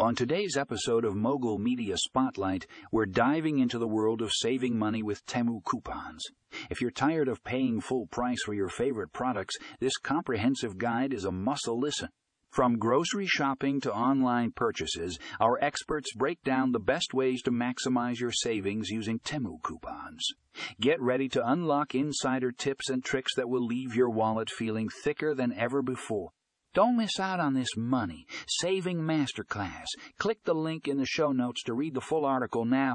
On today's episode of Mogul Media Spotlight, we're diving into the world of saving money with Temu coupons. If you're tired of paying full price for your favorite products, this comprehensive guide is a muscle listen. From grocery shopping to online purchases, our experts break down the best ways to maximize your savings using Temu coupons. Get ready to unlock insider tips and tricks that will leave your wallet feeling thicker than ever before. Don't miss out on this money saving masterclass. Click the link in the show notes to read the full article now